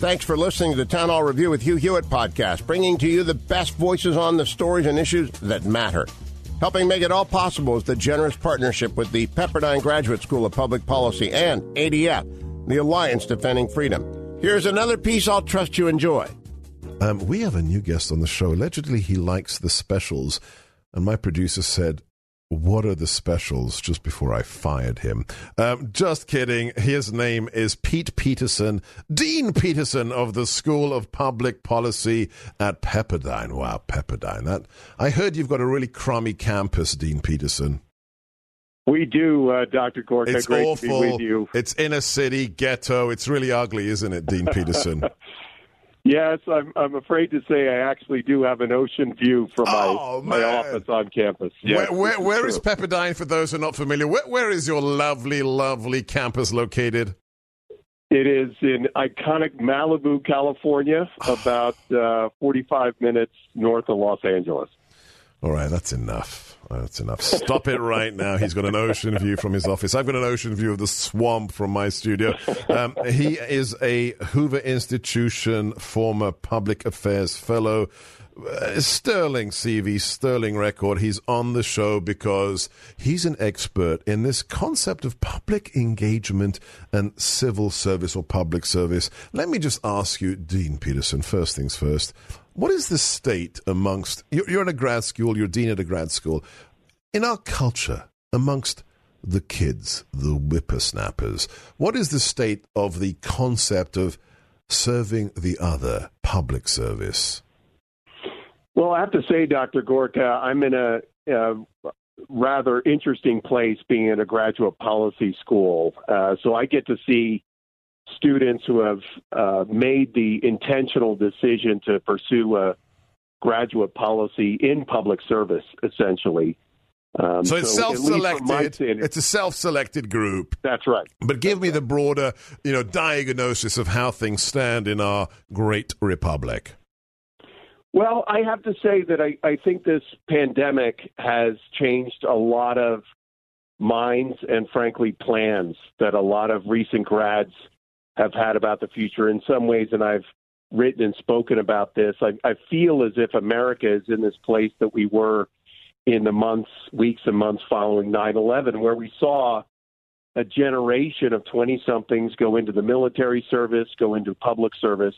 Thanks for listening to the Town Hall Review with Hugh Hewitt podcast, bringing to you the best voices on the stories and issues that matter. Helping make it all possible is the generous partnership with the Pepperdine Graduate School of Public Policy and ADF, the Alliance Defending Freedom. Here's another piece I'll trust you enjoy. Um, we have a new guest on the show. Allegedly, he likes the specials. And my producer said, what are the specials just before I fired him? Um, just kidding. His name is Pete Peterson, Dean Peterson of the School of Public Policy at Pepperdine. Wow, Pepperdine. That I heard you've got a really crummy campus, Dean Peterson. We do, uh, Dr. Gorka. It's Great awful. to be with you. It's inner city, ghetto. It's really ugly, isn't it, Dean Peterson? Yes, I'm. I'm afraid to say I actually do have an ocean view from my Oh, my man. office on campus. Yes, where where, this is where is. Pepperdine for those who are not familiar? Where, where is your lovely, lovely campus located? It is in iconic Malibu, California, about uh, 45 minutes north of Los Angeles. All right, that's enough. That's enough. Stop it right now. He's got an ocean view from his office. I've got an ocean view of the swamp from my studio. Um, he is a Hoover Institution former public affairs fellow. Uh, sterling CV, sterling record. He's on the show because he's an expert in this concept of public engagement and civil service or public service. Let me just ask you, Dean Peterson, first things first. What is the state amongst, you're, you're in a grad school, you're dean at a grad school. In our culture, amongst the kids, the whippersnappers, what is the state of the concept of serving the other, public service? Well, I have to say, Dr. Gorka, I'm in a, rather interesting place being in a graduate policy school. Uh, so I get to see students who have uh, made the intentional decision to pursue a graduate policy in public service, essentially. Um, So it's at least from my self-selected. It's a self-selected group. That's right. But give me the broader, you know, diagnosis of how things stand in our great republic. Well, I have to say that I, I think this pandemic has changed a lot of minds and, frankly, plans that a lot of recent grads have had about the future. In some ways, and I've written and spoken about this, I, I feel as if America is in this place that we were in the months, weeks, and months following 9 11, where we saw a generation of 20 somethings go into the military service, go into public service.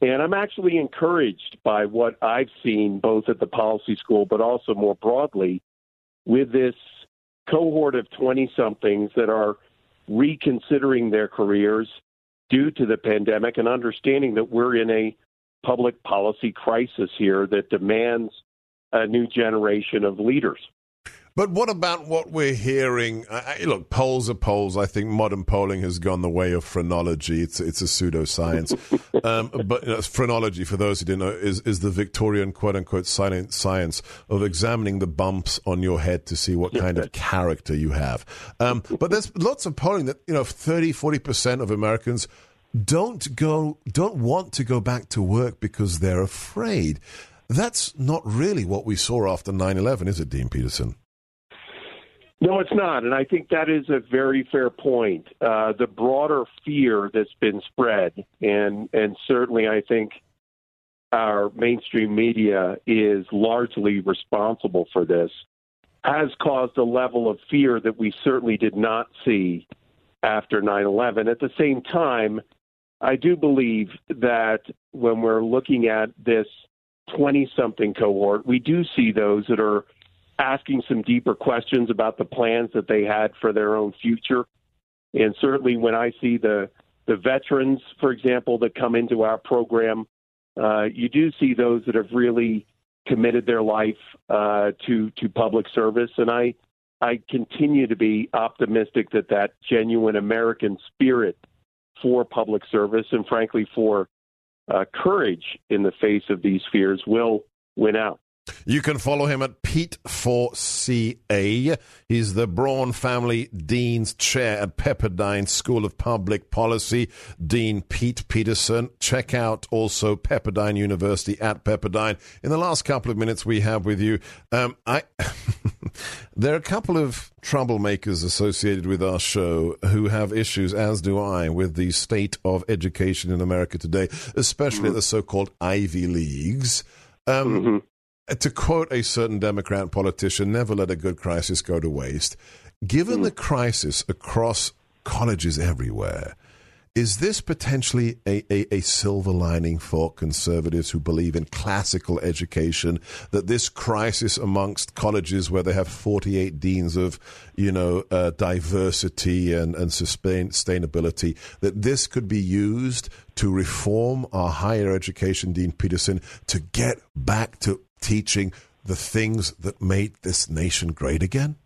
And I'm actually encouraged by what I've seen both at the policy school, but also more broadly with this cohort of 20 somethings that are reconsidering their careers due to the pandemic and understanding that we're in a public policy crisis here that demands a new generation of leaders. But what about what we're hearing? Look, polls are polls. I think modern polling has gone the way of phrenology. It's it's a pseudoscience. um, but you know, phrenology, for those who didn't know, is, is the Victorian quote unquote silent science of examining the bumps on your head to see what kind of character you have. Um, but there's lots of polling that you know 30, 40 percent of Americans don't go don't want to go back to work because they're afraid. That's not really what we saw after 9-11, is it, Dean Peterson? No, it's not. And I think that is a very fair point. Uh, the broader fear that's been spread, and, and certainly I think our mainstream media is largely responsible for this, has caused a level of fear that we certainly did not see after 9 11. At the same time, I do believe that when we're looking at this 20 something cohort, we do see those that are asking some deeper questions about the plans that they had for their own future. And certainly when I see the the veterans, for example, that come into our program, uh, you do see those that have really committed their life uh, to to public service, and I I continue to be optimistic that that genuine American spirit for public service and, frankly, for uh, courage in the face of these fears will win out. You can follow him at Pete4CA. He's the Braun Family Dean's Chair at Pepperdine School of Public Policy. Dean Pete Peterson. Check out also Pepperdine University at Pepperdine. In the last couple of minutes we have with you, um, I there are a couple of troublemakers associated with our show who have issues, as do I, with the state of education in America today, especially mm-hmm. the so-called Ivy Leagues. Um, mm-hmm to quote a certain Democrat politician, never let a good crisis go to waste. Given the crisis across colleges everywhere, is this potentially a, a, a, silver lining for conservatives who believe in classical education? That this crisis amongst colleges, where they have 48 deans of, you know, uh, diversity and, and sustainability, that this could be used to reform our higher education, Dean Peterson, to get back to teaching the things that made this nation great again?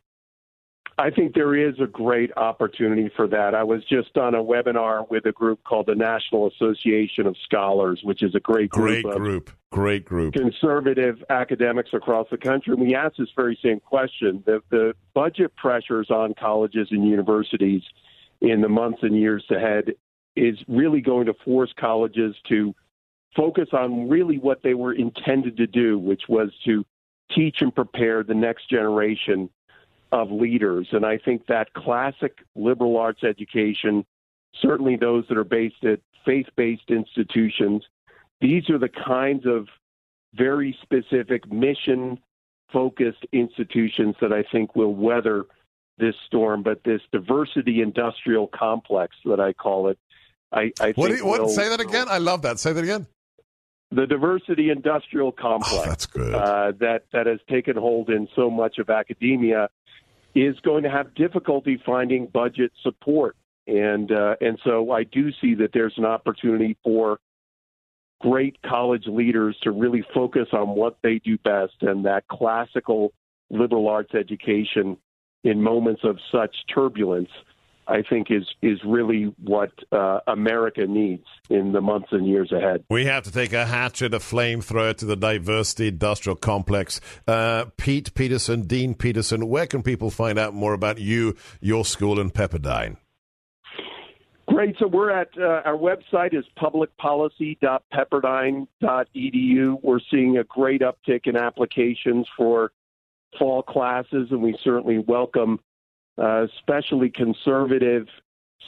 I think there is a great opportunity for that. I was just on a webinar with a group called the National Association of Scholars, which is a great group. Great group. Great group. Conservative academics across the country. And we asked this very same question. The, the budget pressures on colleges and universities in the months and years ahead is really going to force colleges to focus on really what they were intended to do, which was to teach and prepare the next generation of leaders. And I think that classic liberal arts education, certainly those that are based at faith based institutions, these are the kinds of very specific mission focused institutions that I think will weather this storm. But this diversity industrial complex that I call it, I, I what, think. what, will, say that again? I love that. Say that again the diversity industrial complex oh, that's good. Uh, that that has taken hold in so much of academia is going to have difficulty finding budget support, and uh, and so I do see that there's an opportunity for great college leaders to really focus on what they do best, and that classical liberal arts education in moments of such turbulence I think is is really what uh, America needs in the months and years ahead. We have to take a hatchet, a flamethrower to the diversity industrial complex. Uh, Pete Peterson, Dean Peterson, where can people find out more about you, your school, and Pepperdine? Great. So we're at uh, our website is publicpolicy.pepperdine.edu. We're seeing a great uptick in applications for fall classes, and we certainly welcome uh, especially conservative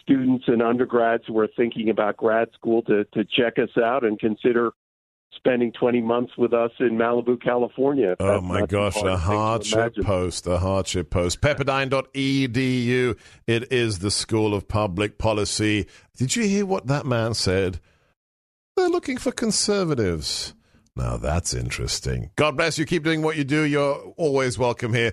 students and undergrads who are thinking about grad school to, to check us out and consider spending 20 months with us in Malibu, California. Oh my gosh, a hardship post, a hardship post. Pepperdine.edu. It is the School of Public Policy. Did you hear what that man said? They're looking for conservatives. Now that's interesting. God bless you. Keep doing what you do. You're always welcome here.